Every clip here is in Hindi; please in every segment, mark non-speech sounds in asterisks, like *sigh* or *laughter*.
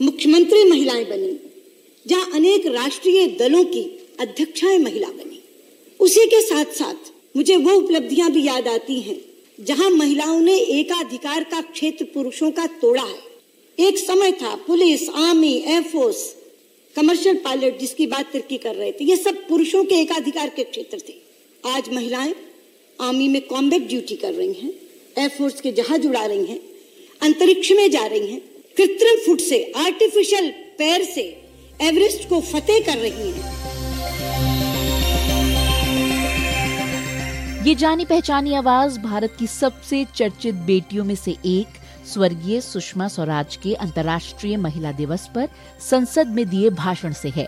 मुख्यमंत्री महिलाएँ बनी, जहाँ अनेक राष्ट्रीय दलों की अध्यक्षाएँ महिला बनी। उसी के साथ साथ मुझे वो उपलब्धियाँ भी याद आती हैं, जहाँ महिलाओं ने एकाधिकार का क्षेत्र पुरुषों का तोड़ा है। एक समय था police, army air force commercial pilot जिसकी बात तिरकी कर रहे थे, ये सब पुरुषों के एकाधिकार के क्षेत्र थे। आज महिलाएँ आर्मी में कॉम्बैट ड्यूटी कर रही हैं एयरफोर्स के जहाज़ उड़ा रही हैं, अंतरिक्ष में जा रही हैं कृत्रिम फुट से आर्टिफिशियल पैर से एवरेस्ट को फतेह कर रही है। ये जानी पहचानी आवाज़ भारत की सबसे चर्चित बेटियों में से एक, स्वर्गीय सुषमा स्वराज के अंतर्राष्ट्रीय महिला दिवस पर संसद में दिए भाषण से है।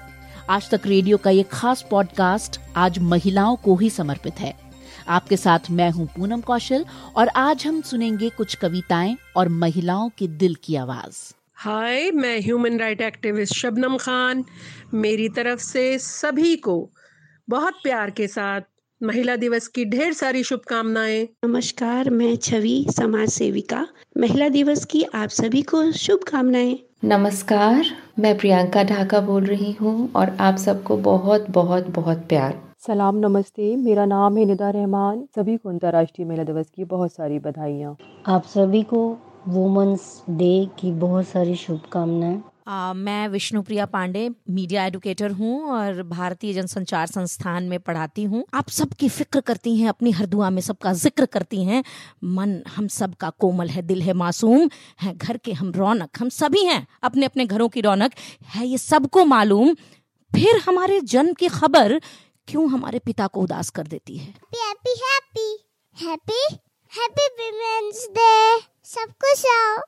आज तक रेडियो का ये खास पॉडकास्ट आज महिलाओं को ही समर्पित है। आपके साथ मैं हूँ पूनम कौशल और आज हम सुनेंगे कुछ कविताएँ और महिलाओं के दिल की आवाज़। हाय मैं human right activist Shabnam Khan. मेरी तरफ़ से सभी को बहुत प्यार के साथ महिला दिवस की ढेर सारी शुभकामनाएँ। नमस्कार मैं छवि समाज सेविका। महिला दिवस की आप सभी को शुभकामनाएँ। नमस्कार मैं प्रियंका ढाका बोल रही हूँ और आप सबको बहुत बहुत बहुत प्यार। सलाम नमस्ते। मेरा नाम है निदा रहमान। सभी को अंतर्राष्ट्रीय महिला दिवस की बहुत सारी बधाइयाँ। आप सभी को वुमेंस डे की बहुत सारी शुभकामनाएँ। आ, मैं विष्णुप्रिया पांडे मीडिया एडुकेटर हूँ और भारतीय जनसंचार संस्थान में पढ़ाती हूँ। आप सबकी फ़िक्र करती हैं अपनी हर दुआ में सबका ज़िक्र करती हैं। मन हम सब का कोमल है दिल है मासूम है घर के हम रौनक। हम सभी हैं अपने अपने घरों की रौनक। है ये सबको मालूम। फिर हमारे जन्म की खबर क्यों हमारे पिता को उदास कर देती है? Happy happy happy happy women's day सबको सो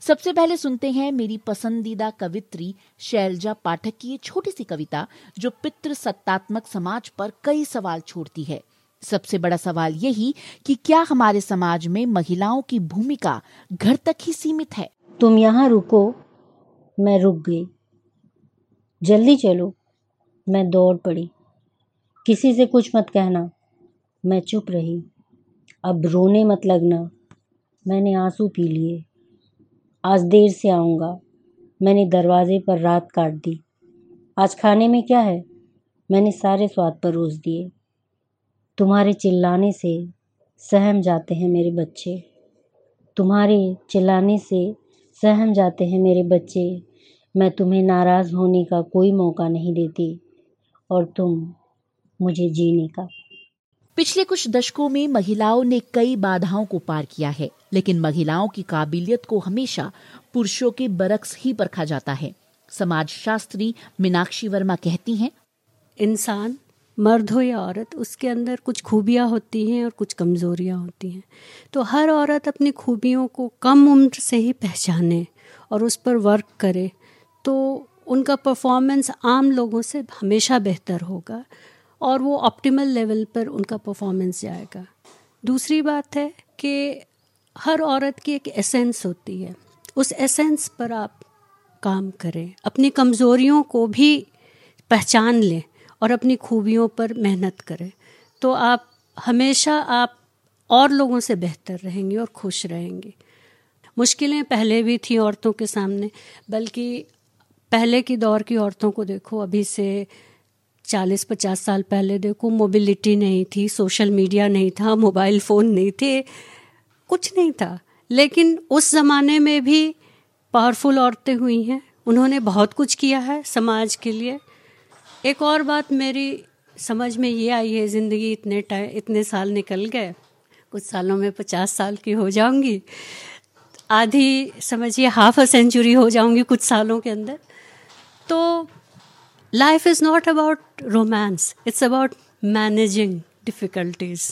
सबसे पहले सुनते हैं मेरी पसंदीदा कवित्री शैलजा पाठक की ये छोटी सी कविता जो पितृ सत्तात्मक समाज पर कई सवाल छोड़ती है। सबसे बड़ा सवाल यही कि क्या हमारे समाज में महिलाओं की भूमिका घर तक ही सीमित है? तुम यहाँ रुको मैं रुक गई। जल्दी चलो मैं दौड़ पड़ी। किसी से कुछ मत कहना। मैं चुप रही। अब रोने मत लगना। मैंने आँसू पी लिए। आज देर से आऊँगा। मैंने दरवाजे पर रात काट दी। आज खाने में क्या है? मैंने सारे स्वाद पर परोस दिए। तुम्हारे चिल्लाने से सहम जाते हैं मेरे बच्चे। तुम्हारे चिल्लाने से सहम जाते हैं मेरे बच्चे। मैं तुम्हें नाराज़ होने का कोई मौका नहीं देती। और तुम मुझे जीने का। पिछले कुछ दशकों में महिलाओं ने कई बाधाओं को पार किया है लेकिन महिलाओं की काबिलियत को हमेशा पुरुषों के बरक्स ही परखा जाता है। समाज शास्त्री मीनाक्षी वर्मा कहती हैं इंसान मर्द हो या औरत उसके अंदर कुछ खूबियाँ होती हैं और कुछ कमज़ोरियाँ होती हैं। तो हर औरत अपनी खूबियों को कम उम्र से ही पहचाने और उस पर वर्क करे तो उनका परफॉर्मेंस आम लोगों से हमेशा बेहतर होगा। और वो ऑप्टिमल लेवल पर उनका परफॉर्मेंस जाएगा। दूसरी बात है कि हर औरत की एक एसेंस होती है। उस एसेंस पर आप काम करें। अपनी कमज़ोरियों को भी पहचान लें और अपनी खूबियों पर मेहनत करें। तो आप हमेशा आप और लोगों से बेहतर रहेंगे और खुश रहेंगे। मुश्किलें पहले भी थी औरतों के सामने, बल्कि पहले की दौर की औरतों को देखो, अभी से चालीस पचास साल पहले देखो मोबिलिटी नहीं थी सोशल मीडिया नहीं था मोबाइल फ़ोन नहीं थे, कुछ नहीं था। लेकिन उस ज़माने में भी पावरफुल औरतें हुई हैं। उन्होंने बहुत कुछ किया है समाज के लिए। एक और बात मेरी समझ में ये आई है, ज़िंदगी इतने टाइम इतने साल निकल गए, कुछ सालों में पचास साल की हो जाऊँगी। आधी, समझिए हाफ़ अ सेंचुरी हो जाऊँगी कुछ सालों के अंदर। तो life is not about romance it's about managing difficulties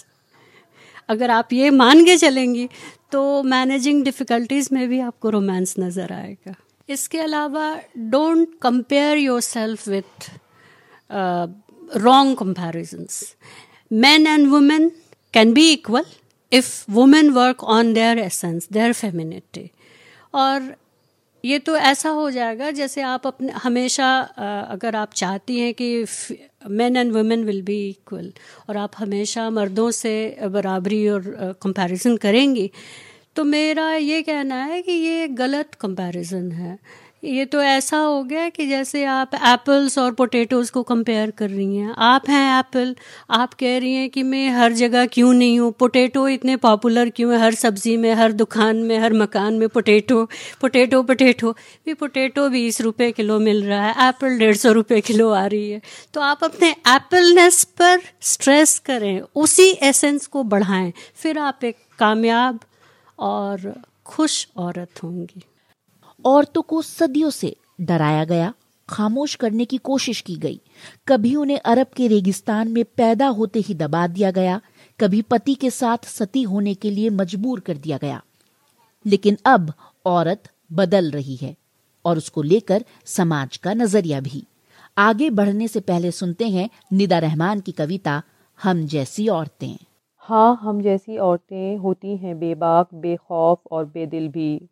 अगर आप ये मान के चलेंगी तो मैनेजिंग डिफ़िकल्टीज़ में भी आपको रोमांस नज़र आएगा। इसके अलावा don't compare yourself with wrong comparisons men and women can be equal if women work on their essence, their femininity. और ये तो ऐसा हो जाएगा जैसे आप अपने, हमेशा अगर आप चाहती हैं कि men and women will be equal और आप हमेशा मर्दों से बराबरी और कंपैरिजन करेंगी तो मेरा ये कहना है कि ये गलत कंपैरिजन है। ये तो ऐसा हो गया कि जैसे आप एप्पल्स और पोटैटोज़ को कंपेयर कर रही हैं। आप हैं एप्पल आप कह रही हैं कि मैं हर जगह क्यों नहीं हूँ? पोटैटो इतने पॉपुलर क्यों है? हर सब्ज़ी में, हर दुकान में, हर मकान में पोटैटो पोटैटो पोटैटो भी पोटैटो बीस रुपये किलो मिल रहा है एप्पल डेढ़ सौ रुपये किलो आ रही है। तो आप अपने एप्पलनेस पर स्ट्रेस करें, उसी एसेंस को बढ़ाएँ। फिर आप एक कामयाब और खुश औरत होंगी। औरतों को सदियों से डराया गया, खामोश करने की कोशिश की गई। कभी उन्हें अरब के रेगिस्तान में पैदा होते ही दबा दिया गया, कभी पति के साथ सती होने के लिए मजबूर कर दिया गया। लेकिन अब औरत बदल रही है और उसको लेकर समाज का नज़रिया भी। आगे बढ़ने से पहले सुनते हैं निदा रहमान की कविता, हम जैसी औरतें। हाँ हम जैसी औरतें होती हैं, बेबाक, बेखौफ और बेदिल भी।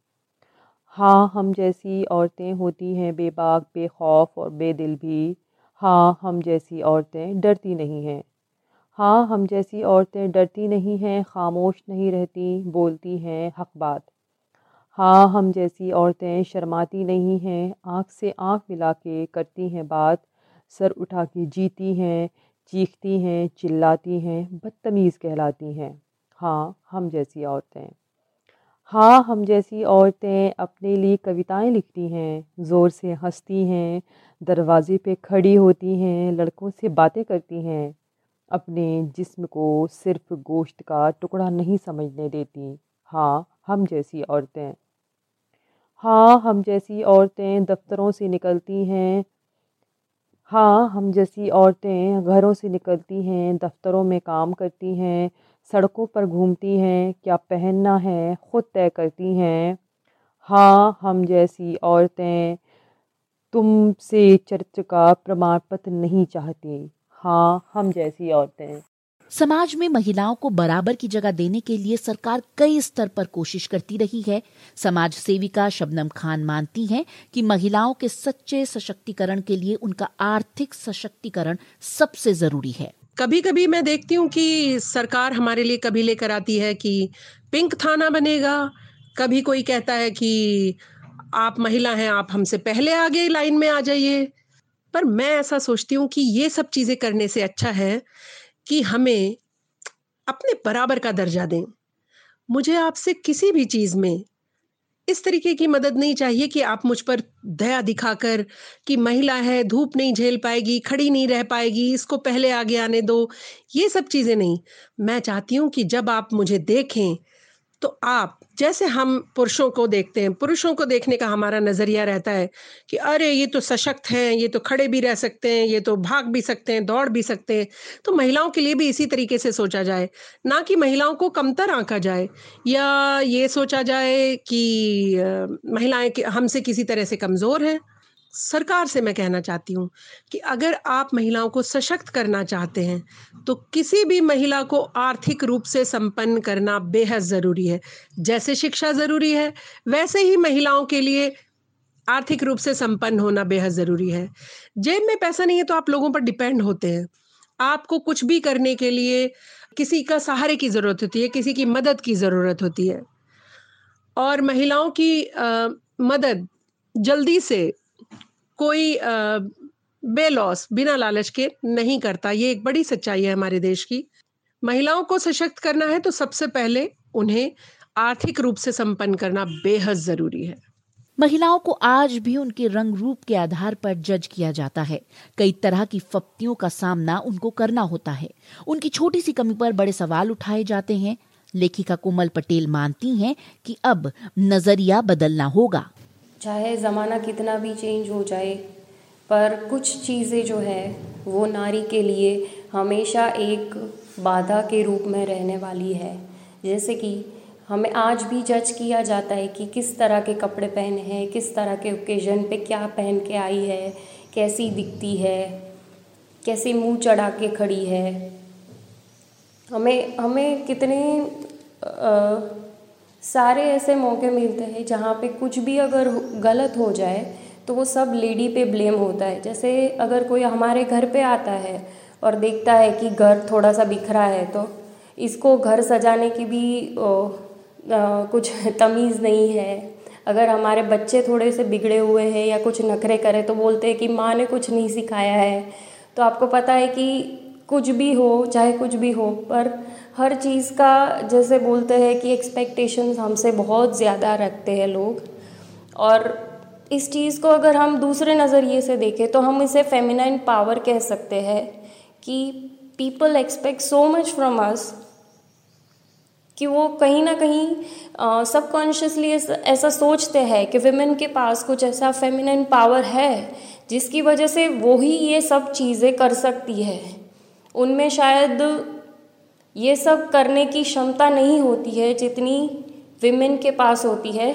हाँ हम जैसी औरतें होती हैं बेबाक, बेखौफ और बेदिल भी। हाँ हम जैसी औरतें डरती नहीं हैं। हाँ हम जैसी औरतें डरती नहीं हैं, खामोश नहीं रहती, बोलती हैं हक बात। हाँ हम जैसी औरतें शर्माती नहीं हैं, आँख से आँख मिला के करती हैं बात, सर उठा के जीती हैं, चीखती हैं, चिल्लाती हैं, बदतमीज़ कहलाती हैं। हाँ हम जैसी औरतें। हाँ हम जैसी औरतें अपने लिए कविताएँ लिखती हैं, ज़ोर से हंसती हैं, दरवाजे पे खड़ी होती हैं, लड़कों से बातें करती हैं। अपने जिस्म को सिर्फ़ गोश्त का टुकड़ा नहीं समझने देती। हाँ हम जैसी औरतें। हाँ हम जैसी औरतें दफ्तरों से निकलती हैं। हाँ हम जैसी औरतें घरों से निकलती हैं, दफ्तरों में काम करती हैं। सड़कों पर घूमती हैं, क्या पहनना है, ख़ुद तय करती हैं। हाँ हम जैसी औरतें तुमसे चर्च का प्रमाण पत्र नहीं चाहती। हाँ हम जैसी औरतें। समाज में महिलाओं को बराबर की जगह देने के लिए सरकार कई स्तर पर कोशिश करती रही है। समाज सेविका शबनम खान मानती हैं कि महिलाओं के सच्चे सशक्तिकरण के लिए उनका आर्थिक सशक्तिकरण सबसे ज़रूरी है। कभी कभी मैं देखती हूँ कि सरकार हमारे लिए कभी लेकर आती है कि पिंक थाना बनेगा। कभी कोई कहता है कि आप महिला हैं, आप हमसे पहले आगे लाइन में आ जाइए। पर मैं ऐसा सोचती हूँ कि ये सब चीज़ें करने से अच्छा है कि हमें अपने बराबर का दर्जा दें। मुझे आपसे किसी भी चीज़ में इस तरीके की मदद नहीं चाहिए कि आप मुझ पर दया दिखाकर कि महिला है, धूप नहीं झेल पाएगी, खड़ी नहीं रह पाएगी, इसको पहले आगे आने दो। ये सब चीज़ें नहीं। मैं चाहती हूँ कि जब आप मुझे देखें तो आप जैसे हम पुरुषों को देखते हैं, पुरुषों को देखने का हमारा नज़रिया रहता है कि अरे, ये तो सशक्त हैं, ये तो खड़े भी रह सकते हैं, ये तो भाग भी सकते हैं, दौड़ भी सकते हैं। तो महिलाओं के लिए भी इसी तरीके से सोचा जाए, ना कि महिलाओं को कमतर आंका जाए या ये सोचा जाए कि महिलाएँ हमसे किसी तरह से कमज़ोर हैं। सरकार से मैं कहना चाहती हूँ कि अगर आप महिलाओं को सशक्त करना चाहते हैं तो किसी भी महिला को आर्थिक रूप से संपन्न करना बेहद ज़रूरी है। जैसे शिक्षा ज़रूरी है वैसे ही महिलाओं के लिए आर्थिक रूप से संपन्न होना बेहद ज़रूरी है। जेब में पैसा नहीं है तो आप लोगों पर डिपेंड होते हैं। आपको कुछ भी करने के लिए किसी का सहारे की ज़रूरत होती है किसी की मदद की ज़रूरत होती है। और महिलाओं की आ, मदद जल्दी से कोई बेलॉस, बिना लालच के नहीं करता। ये एक बड़ी सच्चाई है हमारे देश की। महिलाओं को सशक्त करना है तो सबसे पहले उन्हें आर्थिक रूप से संपन्न करना बेहद ज़रूरी है। महिलाओं को आज भी उनके रंग रूप के आधार पर जज किया जाता है। कई तरह की फप्तियों का सामना उनको करना होता है। उनकी छोटी सी कमी पर बड़े सवाल उठाए जाते हैं। लेखिका कोमल पटेल मानती हैं कि अब नज़रिया बदलना होगा। चाहे ज़माना कितना भी चेंज हो जाए पर कुछ चीज़ें जो है वो नारी के लिए हमेशा एक बाधा के रूप में रहने वाली है। जैसे कि हमें आज भी जज किया जाता है कि किस तरह के कपड़े पहने हैं किस तरह के ओकेजन पे क्या पहन के आई है कैसी दिखती है कैसे मुँह चढ़ा के खड़ी है। हमें हमें कितने आ, सारे ऐसे मौके मिलते हैं जहाँ पे कुछ भी अगर गलत हो जाए तो वो सब लेडी पे ब्लेम होता है। जैसे अगर कोई हमारे घर पे आता है और देखता है कि घर थोड़ा सा बिखरा है तो इसको घर सजाने की भी ओ, आ, कुछ *laughs* तमीज़ नहीं है। अगर हमारे बच्चे थोड़े से बिगड़े हुए हैं या कुछ नखरे करें तो बोलते हैं कि माँ ने कुछ नहीं सिखाया है। तो आपको पता है कि कुछ भी हो चाहे कुछ भी हो पर हर चीज़ का जैसे बोलते हैं कि एक्सपेक्टेशंस हमसे बहुत ज़्यादा रखते हैं लोग। और इस चीज़ को अगर हम दूसरे नज़रिए से देखें तो हम इसे फेमिनाइन पावर कह सकते हैं कि people expect so much from us कि वो कहीं ना कहीं सबकॉन्शियसली ऐसा सोचते हैं कि वेमेन के पास कुछ ऐसा फेमिनिन पावर है, जिसकी वजह से वो ही ये सब चीज़ें कर सकती है। उनमें शायद ये सब करने की क्षमता नहीं होती है जितनी विमेन के पास होती है।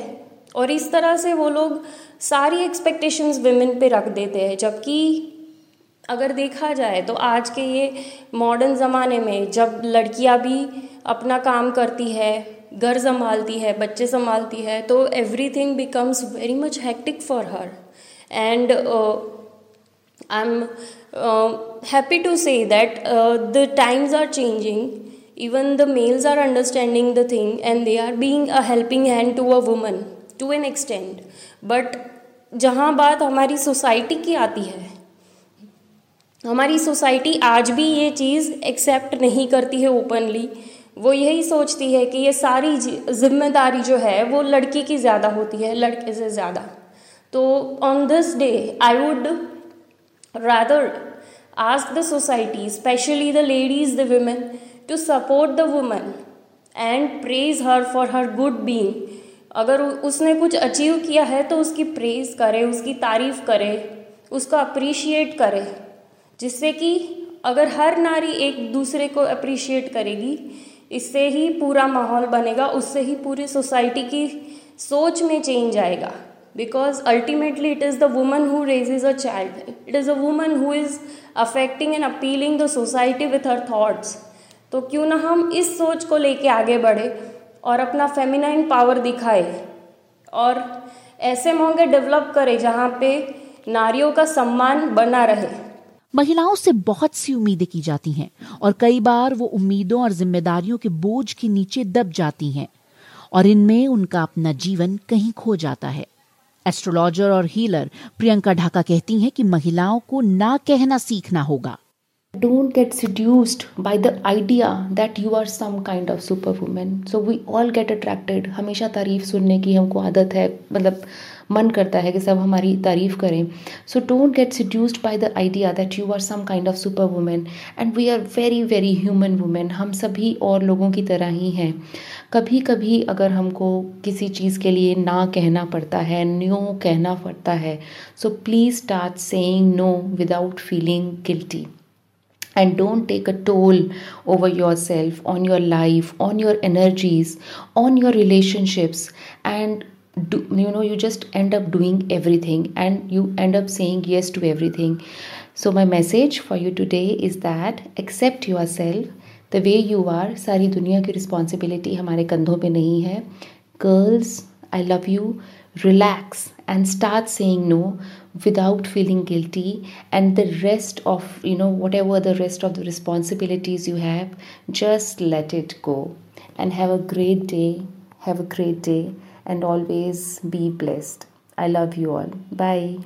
और इस तरह से वो लोग सारी एक्सपेक्टेशंस विमेन पे रख देते हैं, जबकि अगर देखा जाए तो आज के ये मॉडर्न ज़माने में जब लड़कियाँ भी अपना काम करती है, घर संभालती है, बच्चे संभालती है तो everything becomes very much hectic for her and I am happy to say that the times are changing even the males are understanding the thing and they are being a helping hand to a woman, to an extent. But जहाँ बात हमारी सोसाइटी की आती है, हमारी सोसाइटी आज भी ये चीज़ एक्सेप्ट नहीं करती है ओपनली वो यही सोचती है कि ये सारी ज़िम्मेदारी जो है वो लड़की की ज़्यादा होती है, लड़के से ज़्यादा। तो on this day I would rather ask the society specially the ladies the women to support the woman and praise her for her good being अगर उसने कुछ अचीव किया है तो उसकी प्रेज करे, उसकी तारीफ़ करे, उसको अप्रिशिएट करे, जिससे कि अगर हर नारी एक दूसरे को अप्रिशिएट करेगी, इससे ही पूरा माहौल बनेगा, उससे ही पूरी सोसाइटी की सोच में चेंज आएगा। Because ultimately it is the woman who raises a child it is a woman who is affecting and appealing the society with her thoughts तो क्यों ना हम इस सोच को लेके आगे बढ़े और अपना फेमिनाइन पावर दिखाए और ऐसे मौके डेवलप करें जहाँ पे नारियों का सम्मान बना रहे। महिलाओं से बहुत सी उम्मीदें की जाती हैं और कई बार वो उम्मीदों और जिम्मेदारियों के बोझ के नीचे दब जाती हैं और इनमें उनका अपना जीवन कहीं खो जाता है। एस्ट्रोलॉजर और हीलर प्रियंका ढाका कहती हैं कि महिलाओं को ना कहना सीखना होगा। Don't get seduced by the idea that you are some kind of superwoman. So we all get attracted. हमेशा तारीफ़ सुनने की हमको आदत है। मतलब मन करता है कि सब हमारी तारीफ़ करें। So don't get seduced by the idea that you are some kind of super women and we are very very human women हम सभी और लोगों की तरह ही हैं। कभी कभी अगर हमको किसी चीज़ के लिए ना कहना पड़ता है नो कहना पड़ता है so please start saying no without feeling guilty and don't take a toll over yourself on your life on your energies on your relationships and do, you know you just end up doing everything and you end up saying yes to everything so my message for you today is that accept yourself the way you are सारी दुनिया की रिस्पॉन्सिबिलिटी हमारे कंधों पे नहीं है girls I love you relax and start saying no Without feeling guilty and the rest of you know whatever the rest of the responsibilities you have just let it go and have a great day have a great day and always be blessed. I love you all. Bye.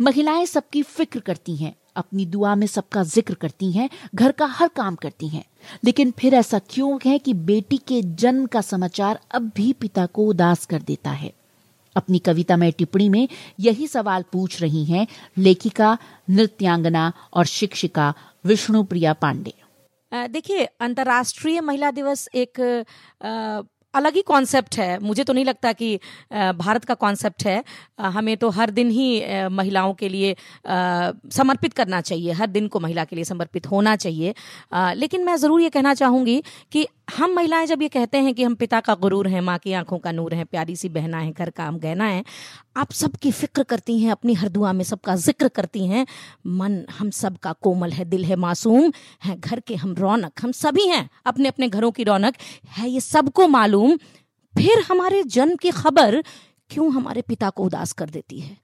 महिलाएँ सबकी फ़िक्र करती हैं अपनी दुआ में सबका ज़िक्र करती हैं घर का हर काम करती हैं लेकिन फिर ऐसा क्यों है कि बेटी के जन्म का समाचार अब भी पिता को उदास कर देता है अपनी कविता में टिप्पणी में यही सवाल पूछ रही हैं लेखिका, नृत्यांगना और शिक्षिका विष्णु प्रिया पांडे देखिए, अंतर्राष्ट्रीय महिला दिवस एक अलग ही कॉन्सेप्ट है। मुझे तो नहीं लगता कि भारत का कॉन्सेप्ट है। हमें तो हर दिन ही महिलाओं के लिए समर्पित करना चाहिए। हर दिन को महिला के लिए समर्पित होना चाहिए। लेकिन मैं ज़रूर ये कहना चाहूँगी कि हम महिलाएँ जब ये कहते हैं कि हम पिता का गुरूर हैं, माँ की आँखों का नूर है, प्यारी सी बहना है घर का हम गहना है आप सबकी फ़िक्र करती हैं, अपनी हर दुआ में सबका ज़िक्र करती हैं। मन हम सबका कोमल है, दिल है, मासूम है, घर के हम रौनक, हम सभी हैं अपने अपने घरों की रौनक। है ये सबको मालूम, फिर हमारे जन्म की खबर क्यों हमारे पिता को उदास कर देती है?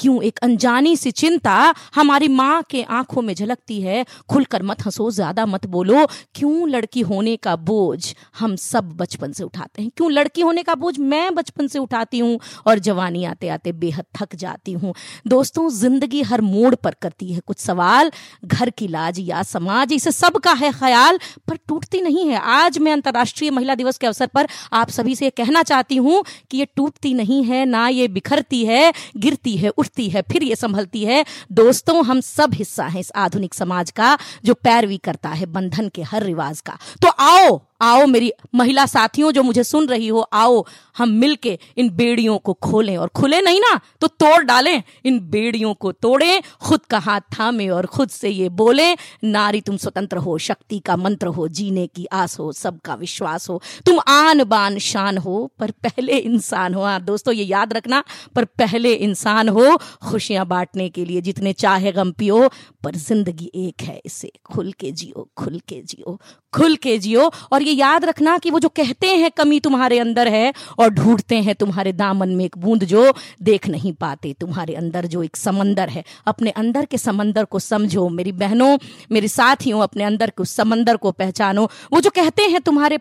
क्यों एक अनजानी सी चिंता हमारी माँ के आँखों में झलकती है? खुलकर मत हंसो, ज़्यादा मत बोलो, क्यों लड़की होने का बोझ हम सब बचपन से उठाते हैं? क्यों लड़की होने का बोझ मैं बचपन से उठाती हूँ और जवानी आते आते बेहद थक जाती हूँ। दोस्तों, ज़िंदगी हर मोड़ पर करती है। कुछ सवाल, घर की लाज या समाज, इसे सबका है ख्याल, पर टूटती नहीं है। आज मैं अंतर्राष्ट्रीय महिला दिवस के अवसर पर आप सभी से कहना चाहती हूँ कि ये टूटती नहीं है, ना ये बिखरती है, गिरती है उठती है, फिर ये संभलती है, दोस्तों, हम सब हिस्सा हैं इस आधुनिक समाज का, जो पैरवी करता है बंधन के हर रिवाज का। तो आओ आओ मेरी महिला साथियों जो मुझे सुन रही हो, आओ, हम मिलके इन बेड़ियों को खोलें। और खुले नहीं ना तो तोड़ डालें, इन बेड़ियों को तोड़ें, खुद का हाथ थामे और खुद से ये बोलें, नारी तुम स्वतंत्र हो, शक्ति का मंत्र हो, जीने की आस हो, सबका विश्वास हो। तुम आन बान शान हो, पर पहले इंसान हो। हाँ दोस्तों, ये याद रखना, पर पहले इंसान हो, खुशियाँ बांटने के लिए जितने चाहे गम पियो, पर ज़िंदगी एक है, इसे खुल के जियो, खुल के जियो। खुल के जियो और ये याद रखना कि वो जो कहते हैं कमी तुम्हारे अंदर है और ढूंढते हैं तुम्हारे दामन में एक बूंद जो देख नहीं पाते, तुम्हारे अंदर जो एक समंदर है। अपने अंदर के समंदर को समझो, मेरी बहनों, मेरे साथियों, अपने अंदर के समंदर को पहचानो। वो जो कहते हैं तुम्हारे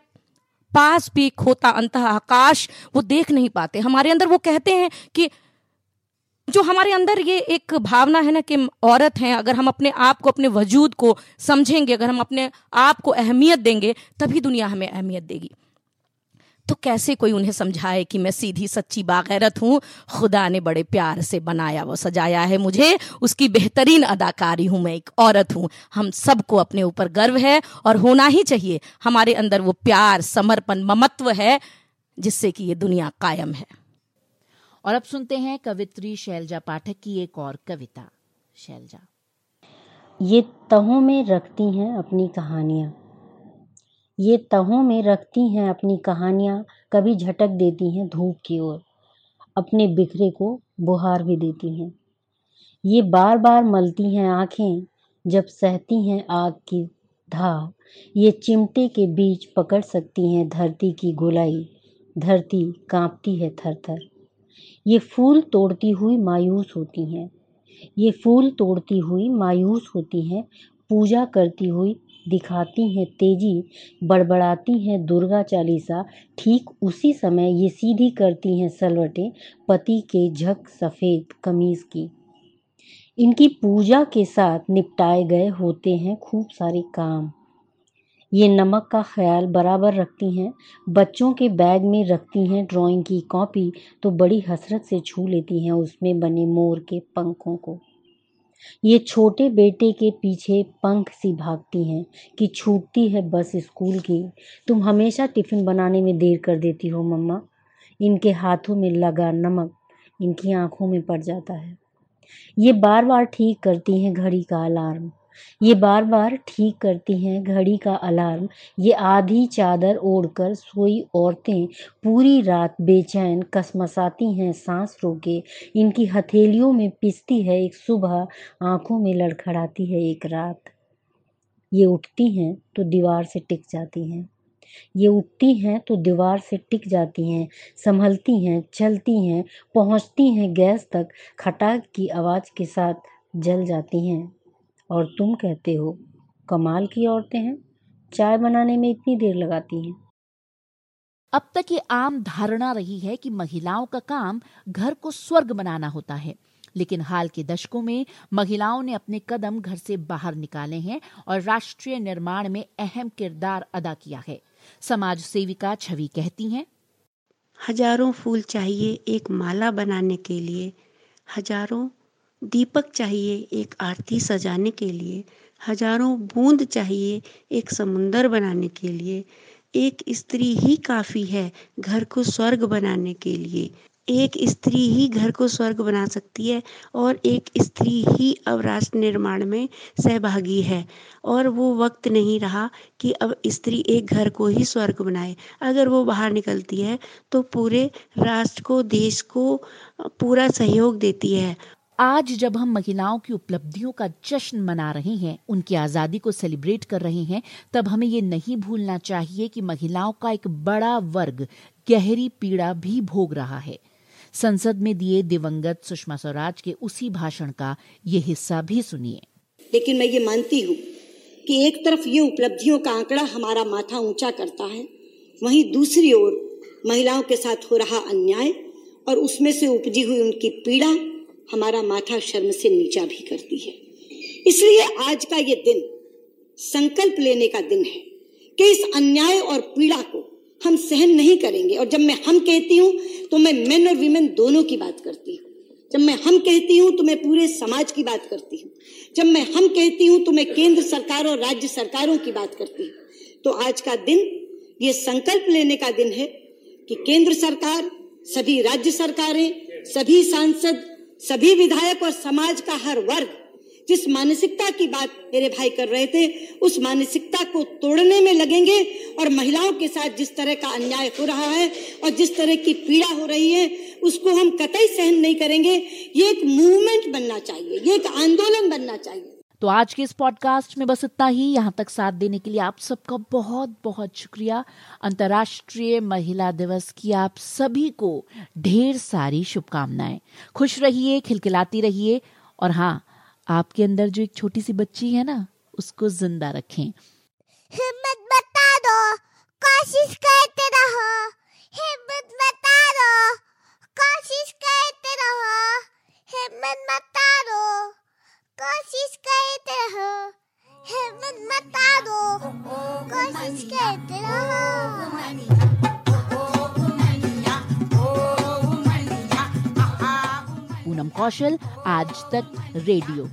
पास भी खोता अंत आकाश, वो देख नहीं पाते। हमारे अंदर वो कहते हैं कि जो हमारे अंदर ये एक भावना है ना कि औरत हैं, अगर हम अपने आप को, अपने वजूद को समझेंगे, अगर हम अपने आप को अहमियत देंगे, तभी दुनिया हमें अहमियत देगी। तो कैसे कोई उन्हें समझाए कि मैं सीधी सच्ची बागैरत हूँ? खुदा ने बड़े प्यार से बनाया वो सजाया है मुझे। उसकी बेहतरीन अदाकारी हूँ, मैं एक औरत हूँ। हम सबको अपने ऊपर गर्व है और होना ही चाहिए। हमारे अंदर वो प्यार, समर्पण, ममत्व है जिससे कि ये दुनिया कायम है। और अब सुनते हैं कवित्री शैलजा पाठक की एक और कविता। शैलजा। ये तहों में रखती हैं अपनी कहानियाँ। ये तहों में रखती हैं अपनी कहानियाँ, कभी झटक देती हैं धूप की ओर। अपने बिखरे को बुहार भी देती हैं। ये बार बार मलती हैं आँखें, जब सहती हैं आग की धा ये चिमटे के बीच पकड़ सकती हैं धरती की गोलाई। धरती कांपती है थर थर ये फूल तोड़ती हुई मायूस होती हैं। ये फूल तोड़ती हुई मायूस होती हैं, पूजा करती हुई दिखाती हैं, तेज़ी बड़बड़ाती हैं, दुर्गा चालीसा ठीक उसी समय ये सीधी करती हैं सलवटें पति के झक सफ़ेद कमीज़ की। इनकी पूजा के साथ निपटाए गए होते हैं खूब सारे काम। ये नमक का ख्याल बराबर रखती हैं। बच्चों के बैग में रखती हैं ड्राइंग की कॉपी तो बड़ी हसरत से छू लेती हैं उसमें बने मोर के पंखों को। ये छोटे बेटे के पीछे पंख सी भागती हैं कि छूटती है बस स्कूल की। तुम हमेशा टिफ़िन बनाने में देर कर देती हो, मम्मा। इनके हाथों में लगा नमक, इनकी आँखों में पड़ जाता है। ये बार बार ठीक करती हैं घड़ी का अलार्म। ये बार बार ठीक करती हैं, घड़ी का अलार्म। ये आधी चादर ओढ़कर सोई औरतें पूरी रात बेचैन कसमसाती हैं, सांस रोके। इनकी हथेलियों में पिसती है, एक सुबह आँखों में लड़खड़ाती है, एक रात। ये उठती हैं तो दीवार से टिक जाती हैं। ये उठती हैं तो दीवार से टिक जाती हैं, संभलती हैं, चलती हैं, पहुँचती हैं, गैस तक खटाक की आवाज़ के साथ जल जाती हैं। और तुम कहते हो कमाल की औरतें हैं। चाय बनाने में इतनी देर लगाती हैं। अब तक ये आम धारणा रही है कि महिलाओं का काम घर को स्वर्ग बनाना होता है। लेकिन हाल के दशकों में महिलाओं ने अपने कदम घर से बाहर निकाले हैं और राष्ट्रीय निर्माण में अहम किरदार अदा किया है। समाज सेविका छवि कहती हैं हज़ारों फूल चाहिए एक माला बनाने के लिए हज़ारों दीपक चाहिए एक आरती सजाने के लिए, हज़ारों बूंद चाहिए एक समुंदर बनाने के लिए, एक स्त्री ही काफ़ी है घर को स्वर्ग बनाने के लिए, एक स्त्री ही घर को स्वर्ग बना सकती है और एक स्त्री ही अब राष्ट्र निर्माण में सहभागी है। और वो वक्त नहीं रहा कि अब स्त्री एक घर को ही स्वर्ग बनाए। अगर वो बाहर निकलती है तो पूरे राष्ट्र को, देश को पूरा सहयोग देती है। आज जब हम महिलाओं की उपलब्धियों का जश्न मना रहे हैं, उनकी आज़ादी को सेलिब्रेट कर रहे हैं, तब हमें ये नहीं भूलना चाहिए कि महिलाओं का एक बड़ा वर्ग, गहरी पीड़ा भी भोग रहा है। संसद में दिए दिवंगत सुषमा स्वराज के उसी भाषण का ये हिस्सा भी सुनिए। लेकिन मैं ये मानती हूँ कि एक तरफ़ ये उपलब्धियों का आंकड़ा हमारा माथा ऊँचा करता है, वहीं दूसरी ओर महिलाओं के साथ हो रहा अन्याय और उसमें से उपजी हुई उनकी पीड़ा हमारा माथा शर्म से नीचा भी करती है। इसलिए आज का ये दिन संकल्प लेने का दिन है कि इस अन्याय और पीड़ा को हम सहन नहीं करेंगे। और जब मैं हम कहती हूँ तो मैं मेन और वीमेन दोनों की बात करती हूँ। जब मैं हम कहती हूँ तो मैं पूरे समाज की बात करती हूँ। जब मैं हम कहती हूँ तो मैं केंद्र सरकार और राज्य सरकारों की बात करती हूँ। तो आज का दिन, ये संकल्प लेने का दिन है कि केंद्र सरकार, सभी राज्य सरकारें, सभी सांसद सभी विधायक और समाज का हर वर्ग जिस मानसिकता की बात मेरे भाई कर रहे थे, उस मानसिकता को तोड़ने में लगेंगे और महिलाओं के साथ जिस तरह का अन्याय हो रहा है और जिस तरह की पीड़ा हो रही है, उसको हम कतई सहन नहीं करेंगे। ये एक मूवमेंट बनना चाहिए, ये एक आंदोलन बनना चाहिए। तो आज के इस पॉडकास्ट में बस इतना ही। यहाँ तक साथ देने के लिए आप सबका बहुत बहुत शुक्रिया। अंतर्राष्ट्रीय महिला दिवस की आप सभी को ढेर सारी शुभकामनाएँ। खुश रहिए, खिलखिलाती रहिए। और हाँ आपके अंदर जो एक छोटी सी बच्ची है ना, उसको ज़िंदा रखें। हिम्मत बता दो, कोशिश करते रहो। हिम्मत बता दो, कोशिश करते रहो। हिम्मत बता दो। कोशिश करते रहो। हिम्मत मत दो कोशिश करते रहो। पूनम कौशल आज तक रेडियो।